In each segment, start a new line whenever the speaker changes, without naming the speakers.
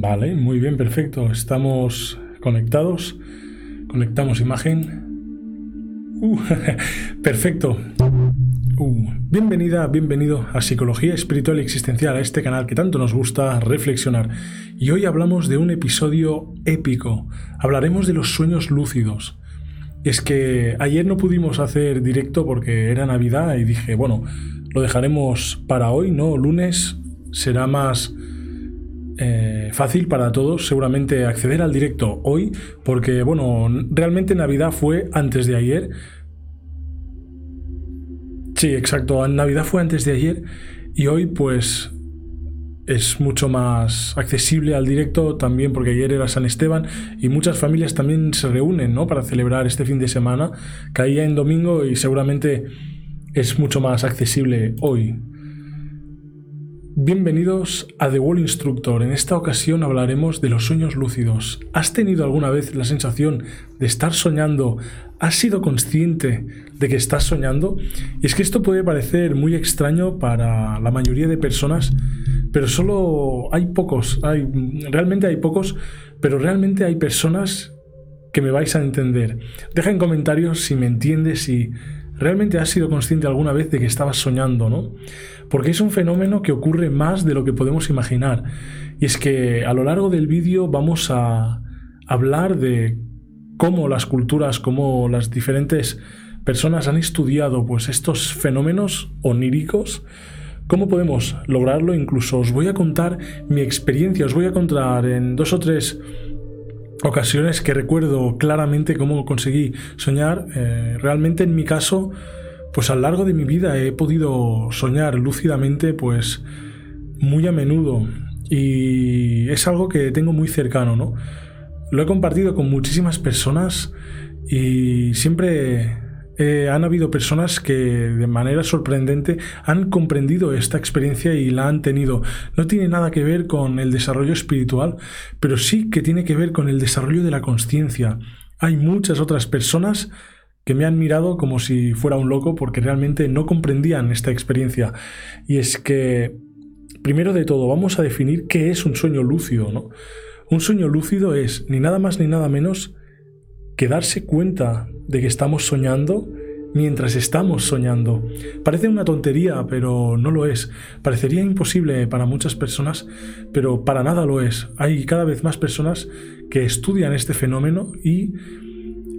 Vale, muy bien, perfecto. Estamos conectados. Conectamos imagen. Uh, perfecto. Uh, bienvenida, bienvenido a Psicología Espiritual y Existencial, a este canal que tanto nos gusta reflexionar. Y hoy hablamos de un episodio épico. Hablaremos de los sueños lúcidos. Es que ayer no pudimos hacer directo porque era Navidad y dije, bueno, lo dejaremos para hoy, ¿no? Lunes será más eh, fácil para todos seguramente acceder al directo hoy, porque bueno, realmente Navidad fue antes de ayer. Sí, exacto, Navidad fue antes de ayer y hoy pues es mucho más accesible al directo también porque ayer era San Esteban y muchas familias también se reúnen ¿no? para celebrar este fin de semana. Caía en domingo y seguramente es mucho más accesible hoy. Bienvenidos a The Wall Instructor. En esta ocasión hablaremos de los sueños lúcidos. ¿Has tenido alguna vez la sensación de estar soñando? ¿Has sido consciente de que estás soñando? Y es que esto puede parecer muy extraño para la mayoría de personas, pero solo hay pocos, hay, realmente hay pocos, pero realmente hay personas que me vais a entender. Deja en comentarios si me entiendes y ¿Realmente has sido consciente alguna vez de que estabas soñando, no? Porque es un fenómeno que ocurre más de lo que podemos imaginar. Y es que a lo largo del vídeo vamos a hablar de cómo las culturas, cómo las diferentes personas han estudiado pues estos fenómenos oníricos, cómo podemos lograrlo, incluso os voy a contar mi experiencia, os voy a contar en dos o tres ocasiones que recuerdo claramente cómo conseguí soñar. Eh, realmente en mi caso, pues a lo largo de mi vida he podido soñar lúcidamente, pues muy a menudo. Y es algo que tengo muy cercano, ¿no? Lo he compartido con muchísimas personas y siempre eh, han habido personas que de manera sorprendente han comprendido esta experiencia y la han tenido. No tiene nada que ver con el desarrollo espiritual, pero sí que tiene que ver con el desarrollo de la conciencia. Hay muchas otras personas que me han mirado como si fuera un loco porque realmente no comprendían esta experiencia. Y es que, primero de todo, vamos a definir qué es un sueño lúcido, ¿no? Un sueño lúcido es ni nada más ni nada menos que darse cuenta de que estamos soñando mientras estamos soñando. Parece una tontería, pero no lo es. Parecería imposible para muchas personas, pero para nada lo es. Hay cada vez más personas que estudian este fenómeno y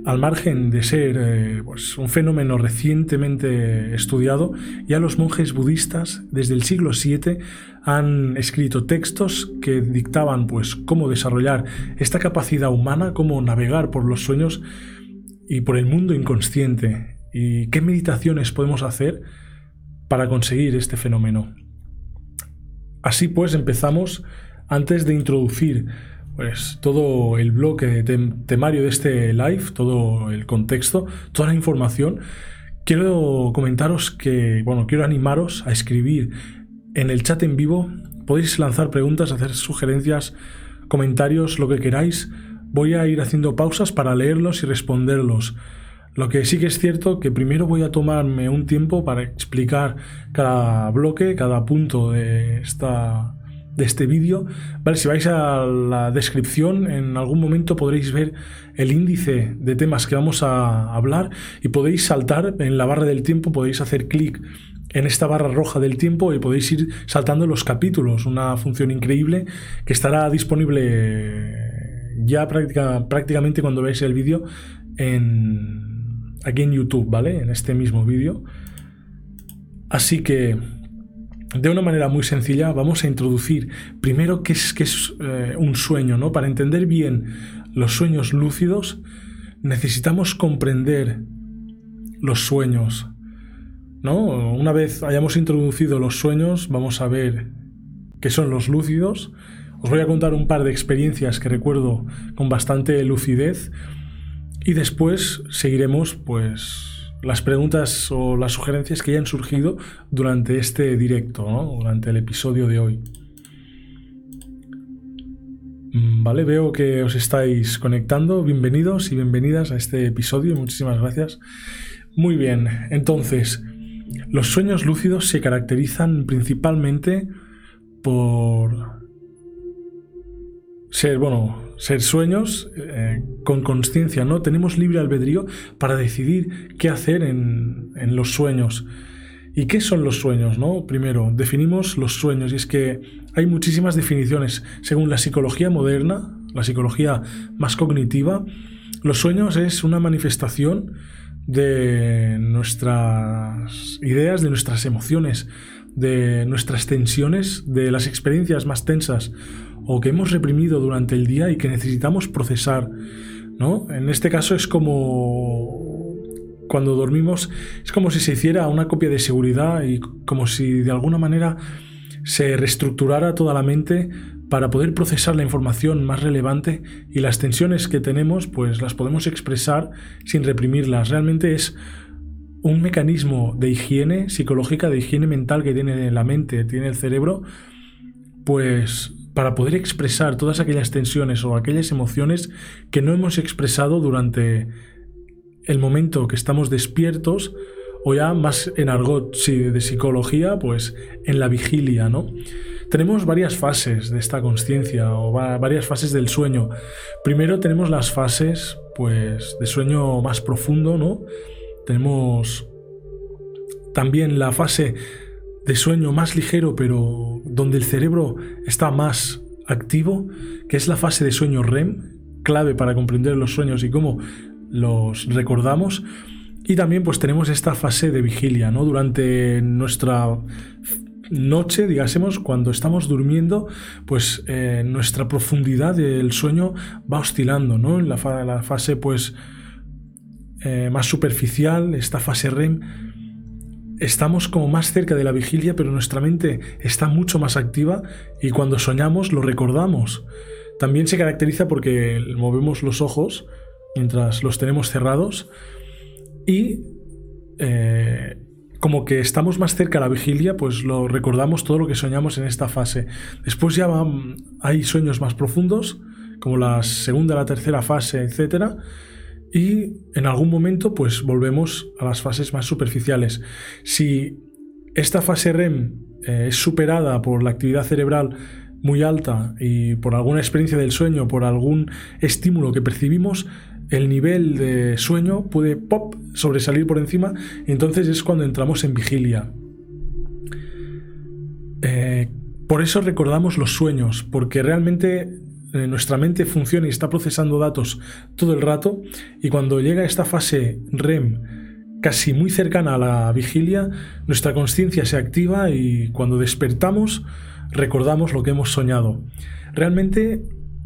al margen de ser eh, pues, un fenómeno recientemente estudiado, ya los monjes budistas desde el siglo VII han escrito textos que dictaban pues, cómo desarrollar esta capacidad humana, cómo navegar por los sueños y por el mundo inconsciente y qué meditaciones podemos hacer para conseguir este fenómeno. Así pues empezamos antes de introducir pues todo el bloque temario de este live, todo el contexto, toda la información, quiero comentaros que, bueno, quiero animaros a escribir en el chat en vivo. Podéis lanzar preguntas, hacer sugerencias, comentarios, lo que queráis voy a ir haciendo pausas para leerlos y responderlos. Lo que sí que es cierto que primero voy a tomarme un tiempo para explicar cada bloque, cada punto de, esta, de este vídeo. Vale, si vais a la descripción, en algún momento podréis ver el índice de temas que vamos a hablar y podéis saltar en la barra del tiempo, podéis hacer clic en esta barra roja del tiempo y podéis ir saltando los capítulos, una función increíble que estará disponible ya prácticamente cuando veáis el vídeo en, aquí en YouTube, ¿vale? En este mismo vídeo. Así que, de una manera muy sencilla, vamos a introducir primero qué es, qué es eh, un sueño, ¿no? Para entender bien los sueños lúcidos, necesitamos comprender los sueños, ¿no? Una vez hayamos introducido los sueños, vamos a ver qué son los lúcidos, os voy a contar un par de experiencias que recuerdo con bastante lucidez y después seguiremos pues las preguntas o las sugerencias que hayan surgido durante este directo, durante el episodio de hoy. Mm, vale, veo que os estáis conectando. Bienvenidos y bienvenidas a este episodio. Muchísimas gracias. Muy bien, entonces, los sueños lúcidos se caracterizan principalmente por ser, bueno, ser sueños eh, con conciencia, ¿no? Tenemos libre albedrío para decidir qué hacer en, en, los sueños. ¿Y qué son los sueños, no? Primero, definimos los sueños y es que hay muchísimas definiciones. Según la psicología moderna, la psicología más cognitiva, los sueños es una manifestación de nuestras ideas, de nuestras emociones, de nuestras tensiones, de las experiencias más tensas o que hemos reprimido durante el día y que necesitamos procesar. ¿no? En este caso es como cuando dormimos, es como si se hiciera una copia de seguridad y como si de alguna manera se reestructurara toda la mente para poder procesar la información más relevante y las tensiones que tenemos pues las podemos expresar sin reprimirlas. Realmente es un mecanismo de higiene psicológica, de higiene mental que tiene la mente, tiene el cerebro, pues para poder expresar todas aquellas tensiones o aquellas emociones que no hemos expresado durante el momento que estamos despiertos o ya más en argot de psicología, pues en la vigilia, ¿no? Tenemos varias fases de esta conciencia o varias fases del sueño. Primero tenemos las fases pues de sueño más profundo, ¿no? Tenemos también la fase de sueño más ligero, pero donde el cerebro está más activo, que es la fase de sueño REM, clave para comprender los sueños y cómo los recordamos. Y también pues tenemos esta fase de vigilia, ¿no? Durante nuestra noche, digásemos, cuando estamos durmiendo, pues eh, nuestra profundidad del sueño va oscilando, ¿no? En la, fase, pues, eh, más superficial, esta fase REM, estamos como más cerca de la vigilia, pero nuestra mente está mucho más activa y cuando soñamos lo recordamos. También se caracteriza porque movemos los ojos mientras los tenemos cerrados y eh, como que estamos más cerca a la vigilia, pues lo recordamos todo lo que soñamos en esta fase. Después ya hay sueños más profundos, como la segunda, la tercera fase, etc. Y en algún momento, pues volvemos a las fases más superficiales. Si esta fase REM eh, es superada por la actividad cerebral muy alta y por alguna experiencia del sueño, por algún estímulo que percibimos, el nivel de sueño puede pop sobresalir por encima y entonces es cuando entramos en vigilia. Eh, por eso recordamos los sueños, porque realmente nuestra mente funciona y está procesando datos todo el rato y cuando llega esta fase REM casi muy cercana a la vigilia, nuestra conciencia se activa y cuando despertamos recordamos lo que hemos soñado. Realmente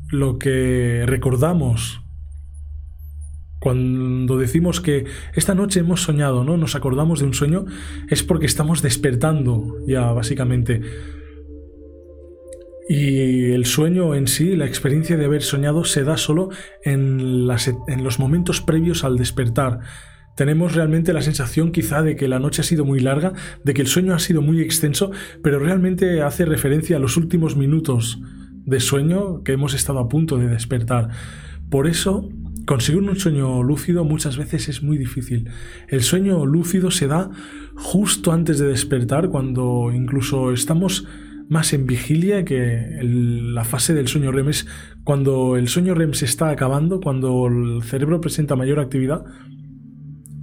lo que recordamos cuando decimos que esta noche hemos soñado, ¿no? Nos acordamos de un sueño, es porque estamos despertando ya, básicamente. Y el sueño en sí, la experiencia de haber soñado, se da solo en, en los momentos previos al despertar. Tenemos realmente la sensación quizá de que la noche ha sido muy larga, de que el sueño ha sido muy extenso, pero realmente hace referencia a los últimos minutos de sueño que hemos estado a punto de despertar. Por eso Conseguir un sueño lúcido muchas veces es muy difícil. El sueño lúcido se da justo antes de despertar, cuando incluso estamos más en vigilia que la fase del sueño REM es cuando el sueño REM se está acabando, cuando el cerebro presenta mayor actividad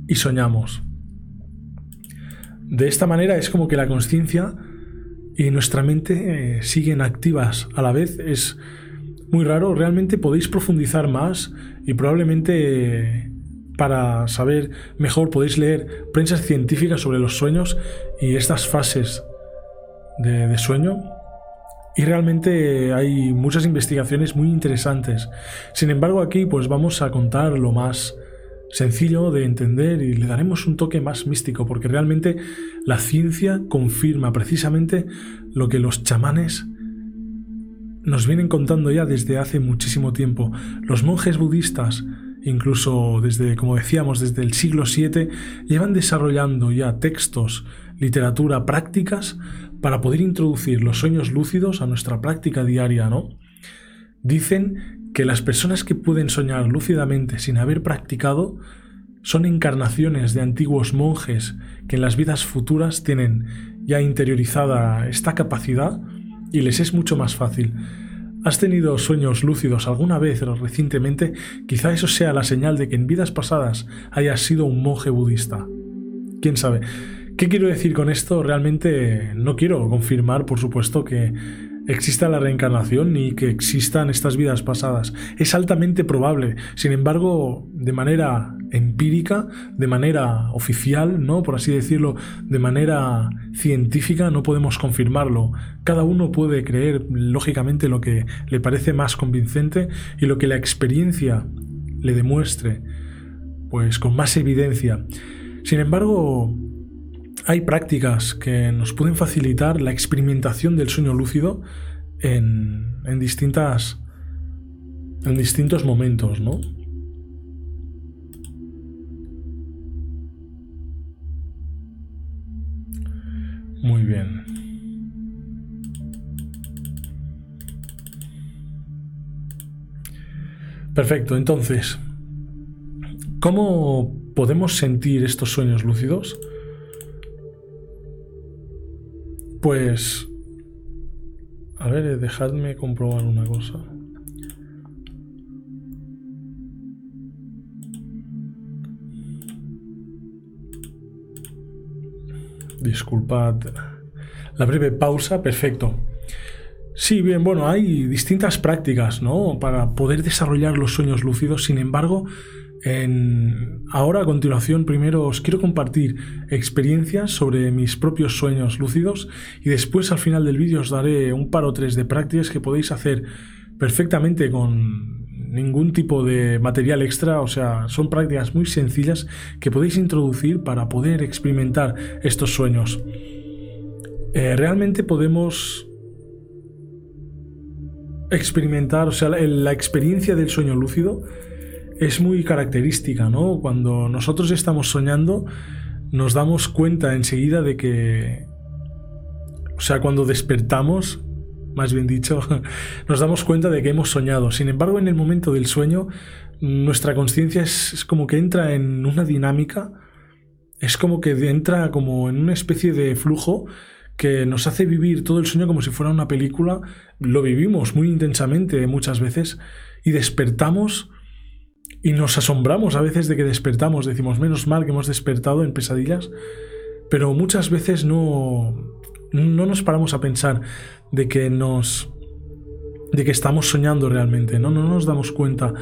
y soñamos. De esta manera es como que la conciencia y nuestra mente eh, siguen activas a la vez. Es muy raro, realmente podéis profundizar más y probablemente para saber mejor podéis leer prensas científicas sobre los sueños y estas fases de, sueño. Y realmente hay muchas investigaciones muy interesantes. Sin embargo, aquí pues vamos a contar lo más sencillo de entender y le daremos un toque más místico, porque realmente la ciencia confirma precisamente lo que los chamanes nos vienen contando ya desde hace muchísimo tiempo. Los monjes budistas, incluso desde, como decíamos, desde el siglo VII, llevan desarrollando ya textos, literatura, prácticas para poder introducir los sueños lúcidos a nuestra práctica diaria, ¿no? Dicen que las personas que pueden soñar lúcidamente sin haber practicado son encarnaciones de antiguos monjes que en las vidas futuras tienen ya interiorizada esta capacidad y les es mucho más fácil. ¿Has tenido sueños lúcidos alguna vez o recientemente? Quizá eso sea la señal de que en vidas pasadas hayas sido un monje budista. ¿Quién sabe? ¿Qué quiero decir con esto? Realmente no quiero confirmar, por supuesto, que exista la reencarnación ni que existan estas vidas pasadas. Es altamente probable. Sin embargo, de manera empírica, de manera oficial, ¿no? Por así decirlo, de manera científica, no podemos confirmarlo. Cada uno puede creer, lógicamente, lo que le parece más convincente y lo que la experiencia le demuestre, pues con más evidencia. Sin embargo, hay prácticas que nos pueden facilitar la experimentación del sueño lúcido en, distintas en distintos momentos, ¿no? Muy bien. Perfecto, entonces, ¿cómo podemos sentir estos sueños lúcidos? Pues... A ver, dejadme comprobar una cosa. Disculpad la breve pausa, perfecto. Sí, bien, bueno, hay distintas prácticas, ¿no? Para poder desarrollar los sueños lúcidos, sin embargo, ahora a continuación primero os quiero compartir experiencias sobre mis propios sueños lúcidos y después al final del vídeo os daré un par o tres de prácticas que podéis hacer perfectamente con ningún tipo de material extra, o sea, son prácticas muy sencillas que podéis introducir para poder experimentar estos sueños. Eh, realmente podemos experimentar, o sea, la experiencia del sueño lúcido es muy característica, ¿no? Cuando nosotros estamos soñando, nos damos cuenta enseguida de que, o sea, cuando despertamos, más bien dicho, nos damos cuenta de que hemos soñado. Sin embargo, en el momento del sueño, nuestra conciencia es, como que entra en una dinámica, es como que entra como en una especie de flujo que nos hace vivir todo el sueño como si fuera una película. Lo vivimos muy intensamente muchas veces y despertamos y nos asombramos a veces de que despertamos, decimos, menos mal que hemos despertado en pesadillas, pero muchas veces no, no nos paramos a pensar de que nos de que estamos soñando realmente, ¿no? No nos damos cuenta.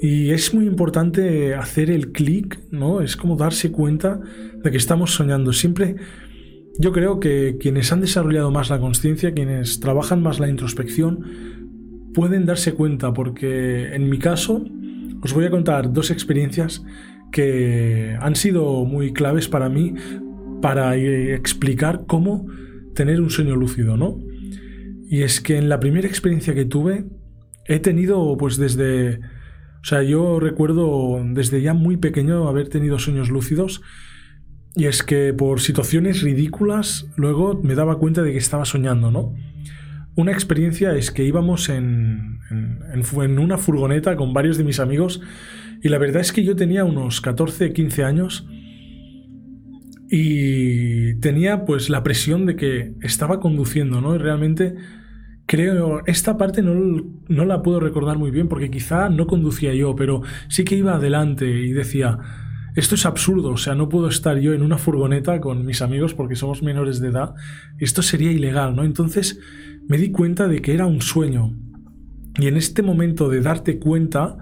Y es muy importante hacer el clic, ¿no? Es como darse cuenta de que estamos soñando. Siempre yo creo que quienes han desarrollado más la conciencia, quienes trabajan más la introspección, pueden darse cuenta, porque en mi caso, os voy a contar dos experiencias que han sido muy claves para mí para explicar cómo tener un sueño lúcido, ¿no? Y es que en la primera experiencia que tuve he tenido pues desde o sea, yo recuerdo desde ya muy pequeño haber tenido sueños lúcidos y es que por situaciones ridículas luego me daba cuenta de que estaba soñando, ¿no? Una experiencia es que íbamos en, en, una furgoneta con varios de mis amigos y la verdad es que yo tenía unos 14, 15 años y tenía pues la presión de que estaba conduciendo, ¿no? Y realmente creo, esta parte no, no la puedo recordar muy bien porque quizá no conducía yo, pero sí que iba adelante y decía, esto es absurdo, o sea, no puedo estar yo en una furgoneta con mis amigos porque somos menores de edad, esto sería ilegal, ¿no? Entonces me di cuenta de que era un sueño. Y en este momento de darte cuenta,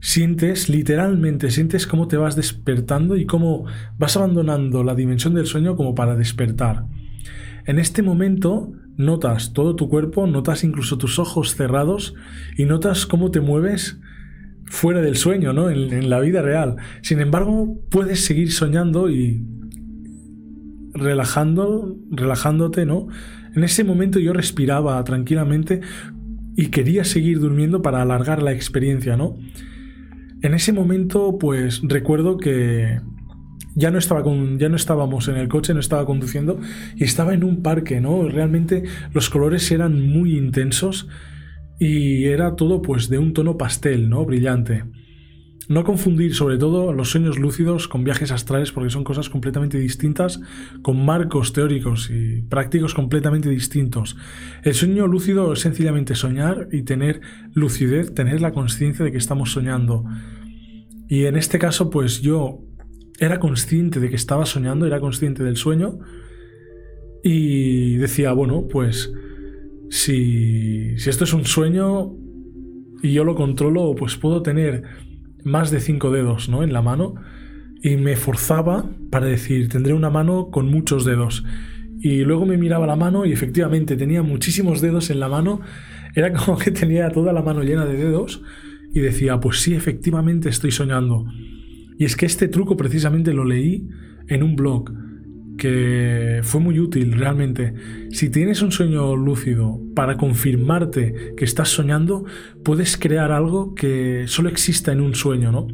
sientes, literalmente, sientes cómo te vas despertando y cómo vas abandonando la dimensión del sueño como para despertar. En este momento notas todo tu cuerpo, notas incluso tus ojos cerrados y notas cómo te mueves fuera del sueño, ¿no? En, la vida real. Sin embargo, puedes seguir soñando y relajando, relajándote, ¿no? En ese momento yo respiraba tranquilamente y quería seguir durmiendo para alargar la experiencia, ¿no? En ese momento, pues recuerdo que ya no estaba con, ya no estábamos en el coche, no estaba conduciendo y estaba en un parque, ¿no? Realmente los colores eran muy intensos y era todo pues de un tono pastel, ¿no? Brillante. No confundir sobre todo los sueños lúcidos con viajes astrales porque son cosas completamente distintas, con marcos teóricos y prácticos completamente distintos. El sueño lúcido es sencillamente soñar y tener lucidez, tener la conciencia de que estamos soñando. Y en este caso, pues yo era consciente de que estaba soñando, era consciente del sueño y decía, bueno, pues si, si esto es un sueño y yo lo controlo, pues puedo tener más de cinco dedos ¿no? en la mano y me forzaba para decir, tendré una mano con muchos dedos. Y luego me miraba la mano y efectivamente tenía muchísimos dedos en la mano. Era como que tenía toda la mano llena de dedos y decía, pues sí, efectivamente estoy soñando. Y es que este truco precisamente lo leí en un blog que fue muy útil realmente. Si tienes un sueño lúcido para confirmarte que estás soñando, puedes crear algo que solo exista en un sueño, ¿no?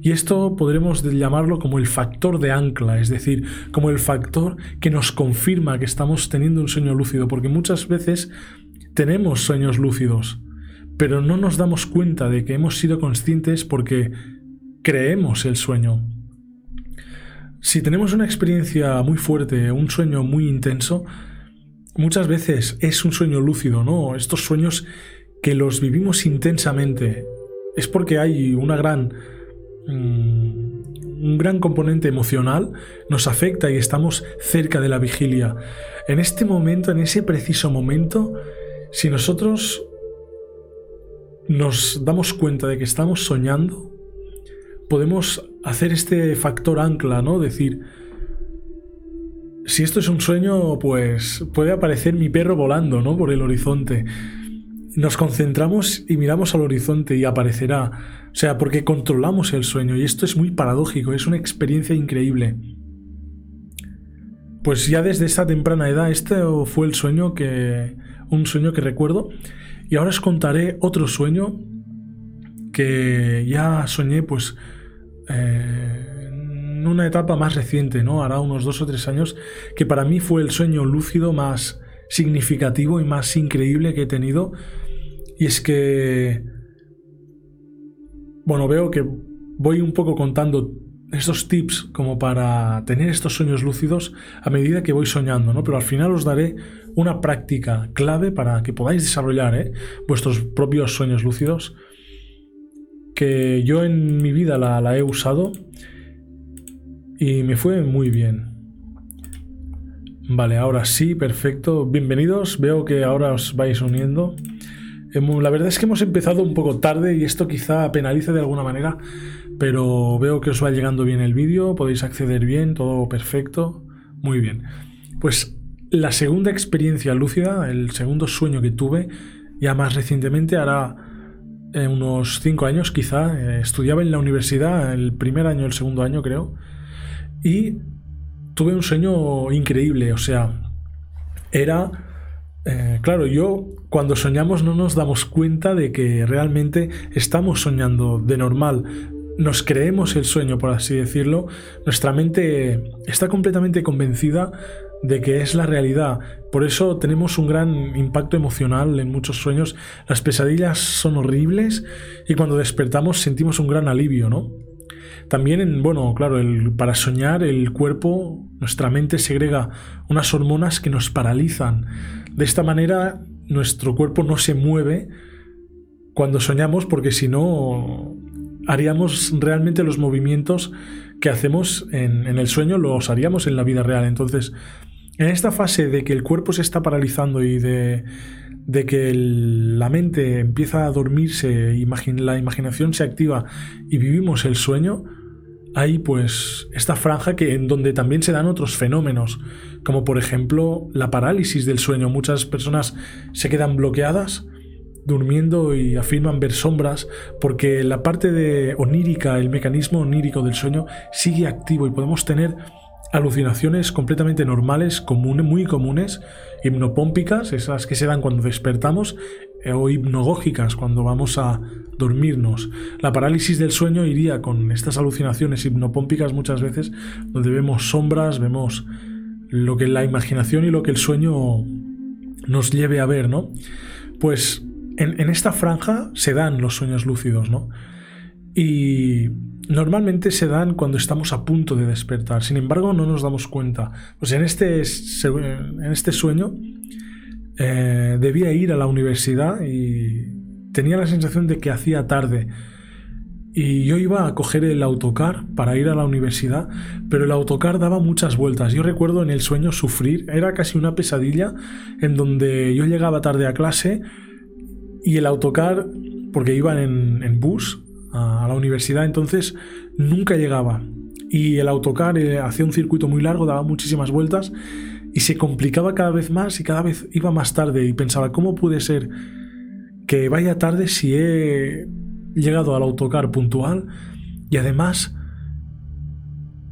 Y esto podremos llamarlo como el factor de ancla, es decir, como el factor que nos confirma que estamos teniendo un sueño lúcido, porque muchas veces tenemos sueños lúcidos, pero no nos damos cuenta de que hemos sido conscientes porque creemos el sueño. Si tenemos una experiencia muy fuerte, un sueño muy intenso, muchas veces es un sueño lúcido, ¿no? Estos sueños que los vivimos intensamente. Es porque hay una gran. Mm, un gran componente emocional nos afecta y estamos cerca de la vigilia. En este momento, en ese preciso momento, si nosotros nos damos cuenta de que estamos soñando, podemos hacer este factor ancla, ¿no? Decir, si esto es un sueño, pues puede aparecer mi perro volando, ¿no? Por el horizonte. Nos concentramos y miramos al horizonte y aparecerá. O sea, porque controlamos el sueño y esto es muy paradójico, es una experiencia increíble. Pues ya desde esa temprana edad, este fue el sueño que. un sueño que recuerdo. Y ahora os contaré otro sueño que ya soñé, pues en una etapa más reciente, ¿no? Hará unos dos o tres años, que para mí fue el sueño lúcido más significativo y más increíble que he tenido. Y es que, bueno, veo que voy un poco contando estos tips como para tener estos sueños lúcidos a medida que voy soñando, ¿no? Pero al final os daré una práctica clave para que podáis desarrollar ¿eh? vuestros propios sueños lúcidos que yo en mi vida la, he usado y me fue muy bien. Vale, ahora sí, perfecto. Bienvenidos, veo que ahora os vais uniendo. La verdad es que hemos empezado un poco tarde y esto quizá penalice de alguna manera, pero veo que os va llegando bien el vídeo, podéis acceder bien, todo perfecto. Muy bien. Pues la segunda experiencia lúcida, el segundo sueño que tuve, ya más recientemente, hará unos cinco años quizá, eh, estudiaba en la universidad, el primer año, el segundo año creo, y tuve un sueño increíble, o sea, era, eh, claro, yo cuando soñamos no nos damos cuenta de que realmente estamos soñando de normal, nos creemos el sueño, por así decirlo, nuestra mente está completamente convencida de que es la realidad. Por eso tenemos un gran impacto emocional en muchos sueños. Las pesadillas son horribles y cuando despertamos sentimos un gran alivio, ¿no? También, en, bueno, claro, el, para soñar el cuerpo, nuestra mente segrega unas hormonas que nos paralizan. De esta manera, nuestro cuerpo no se mueve cuando soñamos porque si no haríamos realmente los movimientos que hacemos en, en, el sueño, los haríamos en la vida real. Entonces, en esta fase de que el cuerpo se está paralizando y de, que la mente empieza a dormirse, la imaginación se activa y vivimos el sueño, hay pues esta franja que en donde también se dan otros fenómenos, como por ejemplo la parálisis del sueño. Muchas personas se quedan bloqueadas durmiendo y afirman ver sombras porque la parte de onírica, el mecanismo onírico del sueño sigue activo y podemos tener alucinaciones completamente normales, comunes, muy comunes, hipnopómpicas, esas que se dan cuando despertamos, eh, o hipnogógicas cuando vamos a dormirnos. La parálisis del sueño iría con estas alucinaciones hipnopómpicas muchas veces, donde vemos sombras, vemos lo que la imaginación y lo que el sueño nos lleve a ver, ¿no? Pues en, en esta franja se dan los sueños lúcidos, ¿no? Y normalmente se dan cuando estamos a punto de despertar. Sin embargo, no nos damos cuenta. Pues en este, en este sueño eh, debía ir a la universidad y tenía la sensación de que hacía tarde. Y yo iba a coger el autocar para ir a la universidad, pero el autocar daba muchas vueltas. Yo recuerdo en el sueño sufrir, era casi una pesadilla en donde yo llegaba tarde a clase y el autocar, porque iba en bus, a, la universidad, entonces nunca llegaba. Y el autocar eh, hacía un circuito muy largo, daba muchísimas vueltas y se complicaba cada vez más y cada vez iba más tarde. Y pensaba, ¿cómo puede ser que vaya tarde si he llegado al autocar puntual y además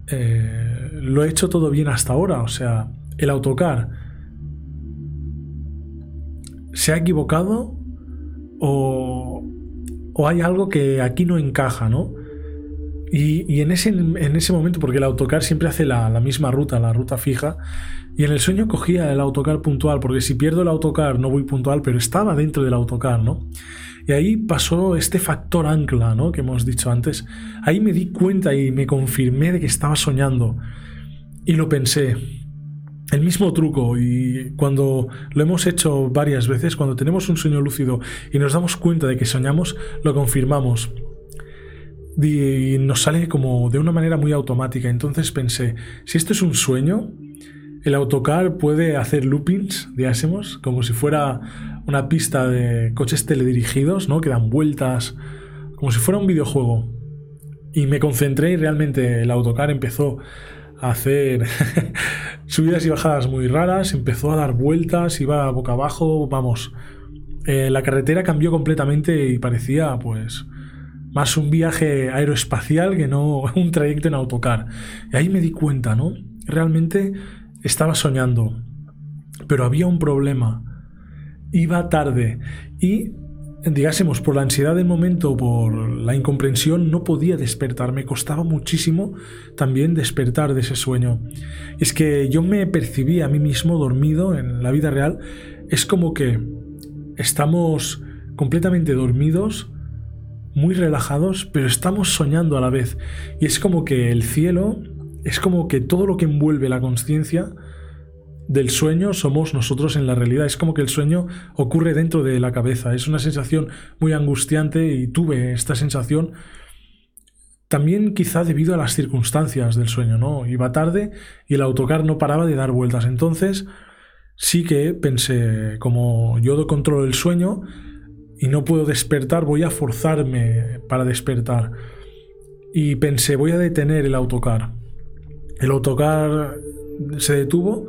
eh, lo he hecho todo bien hasta ahora? O sea, el autocar se ha equivocado o, o hay algo que aquí no encaja, ¿no? Y, en, ese, en, ese, momento, porque el autocar siempre hace la, misma ruta, la ruta fija, y en el sueño cogía el autocar puntual, porque si pierdo el autocar no voy puntual, pero estaba dentro del autocar, ¿no? Y ahí pasó este factor ancla, ¿no? Que hemos dicho antes. Ahí me di cuenta y me confirmé de que estaba soñando. Y lo pensé, el mismo truco y cuando lo hemos hecho varias veces, cuando tenemos un sueño lúcido y nos damos cuenta de que soñamos, lo confirmamos. Y nos sale como de una manera muy automática. Entonces pensé, si esto es un sueño, el autocar puede hacer loopings, digásemos, como si fuera una pista de coches teledirigidos, ¿no? Que dan vueltas, como si fuera un videojuego. Y me concentré y realmente el autocar empezó hacer subidas y bajadas muy raras, empezó a dar vueltas, iba boca abajo, vamos. Eh, la carretera cambió completamente y parecía pues más un viaje aeroespacial que no un trayecto en autocar. Y ahí me di cuenta, ¿no? Realmente estaba soñando, pero había un problema. Iba tarde y digásemos, por la ansiedad del momento, por la incomprensión, no podía despertar. Me costaba muchísimo también despertar de ese sueño. Es que yo me percibía a mí mismo dormido en la vida real. Es como que estamos completamente dormidos, muy relajados, pero estamos soñando a la vez. Y es como que el cielo, es como que todo lo que envuelve la conciencia, del sueño somos nosotros en la realidad. Es como que el sueño ocurre dentro de la cabeza. Es una sensación muy angustiante y tuve esta sensación también quizá debido a las circunstancias del sueño, ¿no? Iba tarde y el autocar no paraba de dar vueltas. Entonces sí que pensé, como yo controlo el sueño y no puedo despertar, voy a forzarme para despertar. Y pensé, voy a detener el autocar. El autocar se detuvo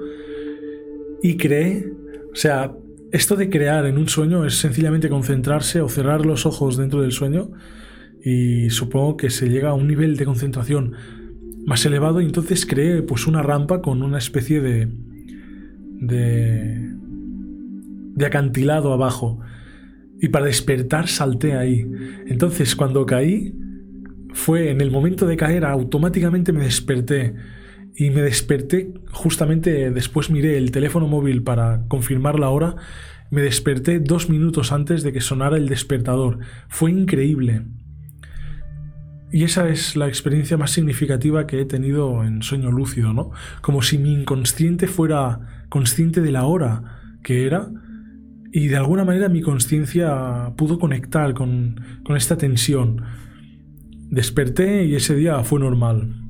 y cree, o sea, esto de crear en un sueño es sencillamente concentrarse o cerrar los ojos dentro del sueño y supongo que se llega a un nivel de concentración más elevado y entonces cree pues una rampa con una especie de de de acantilado abajo y para despertar salté ahí. Entonces cuando caí fue en el momento de caer automáticamente me desperté y me desperté justamente después miré el teléfono móvil para confirmar la hora. Me desperté dos minutos antes de que sonara el despertador. Fue increíble. Y esa es la experiencia más significativa que he tenido en sueño lúcido, ¿no? Como si mi inconsciente fuera consciente de la hora que era y de alguna manera mi conciencia pudo conectar con, con esta tensión. Desperté y ese día fue normal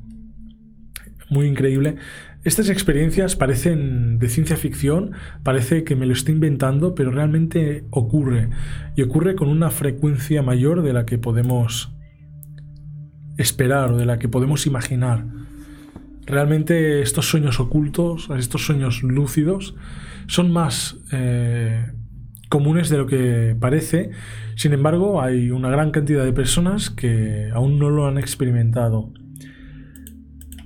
muy increíble. Estas experiencias parecen de ciencia ficción, parece que me lo estoy inventando, pero realmente ocurre. Y ocurre con una frecuencia mayor de la que podemos esperar o de la que podemos imaginar. Realmente estos sueños ocultos, estos sueños lúcidos, son más eh, comunes de lo que parece. Sin embargo, hay una gran cantidad de personas que aún no lo han experimentado.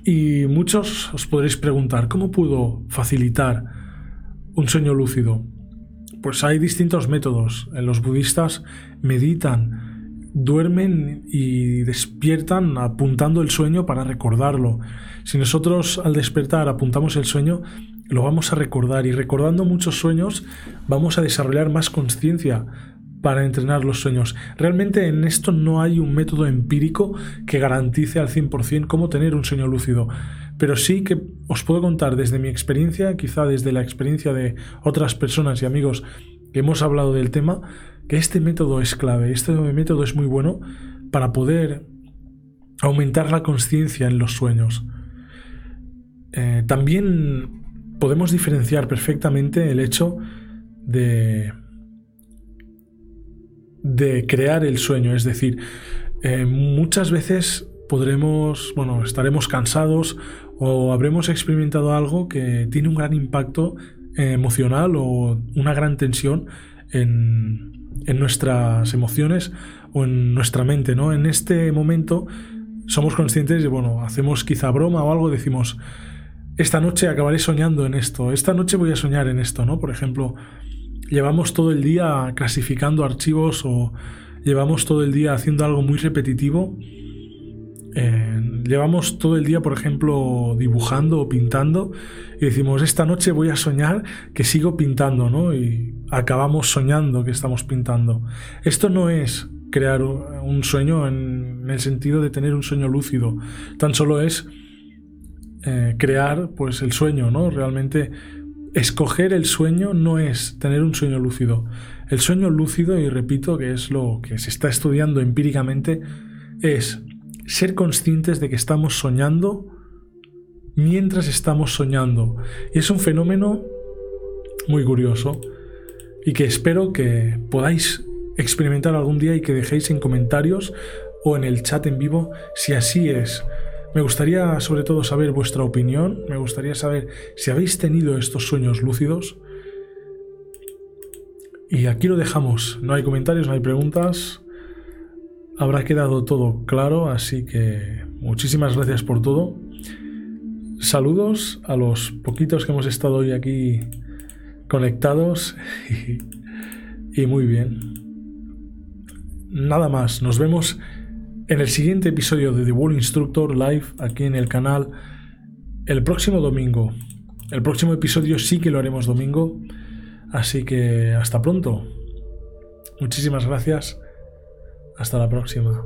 Y muchos os podréis preguntar, ¿cómo puedo facilitar un sueño lúcido? Pues hay distintos métodos. Los budistas meditan, duermen y despiertan apuntando el sueño para recordarlo. Si nosotros al despertar apuntamos el sueño, lo vamos a recordar y recordando muchos sueños vamos a desarrollar más conciencia para entrenar los sueños. Realmente en esto no hay un método empírico que garantice al 100% cómo tener un sueño lúcido. Pero sí que os puedo contar desde mi experiencia, quizá desde la experiencia de otras personas y amigos que hemos hablado del tema, que este método es clave, este método es muy bueno para poder aumentar la conciencia en los sueños. Eh, también podemos diferenciar perfectamente el hecho de, de crear el sueño, es decir, eh, muchas veces podremos, bueno, estaremos cansados o habremos experimentado algo que tiene un gran impacto emocional o una gran tensión en, en nuestras emociones o en nuestra mente, ¿no? En este momento somos conscientes de, bueno, hacemos quizá broma o algo, decimos, esta noche acabaré soñando en esto, esta noche voy a soñar en esto, ¿no? Por ejemplo, llevamos todo el día clasificando archivos o llevamos todo el día haciendo algo muy repetitivo. Llevamos todo el día, por ejemplo, dibujando o pintando y decimos, esta noche voy a soñar que sigo pintando, ¿no? Y acabamos soñando que estamos pintando. Esto no es crear un sueño en el sentido de tener un sueño lúcido, tan solo es eh, crear pues el sueño, ¿no? Realmente escoger el sueño no es tener un sueño lúcido. El sueño lúcido, y repito que es lo que se está estudiando empíricamente, es ser conscientes de que estamos soñando mientras estamos soñando. Y es un fenómeno muy curioso y que espero que podáis experimentar algún día y que dejéis en comentarios o en el chat en vivo si así es. Me gustaría sobre todo saber vuestra opinión, me gustaría saber si habéis tenido estos sueños lúcidos. Y aquí lo dejamos, no hay comentarios, no hay preguntas. Habrá quedado todo claro, así que muchísimas gracias por todo. Saludos a los poquitos que hemos estado hoy aquí conectados y, muy bien. Nada más, nos vemos en el siguiente episodio de The Wall Instructor Live aquí en el canal el próximo domingo. El próximo episodio sí que lo haremos domingo, así que hasta pronto. Muchísimas gracias. Hasta la próxima.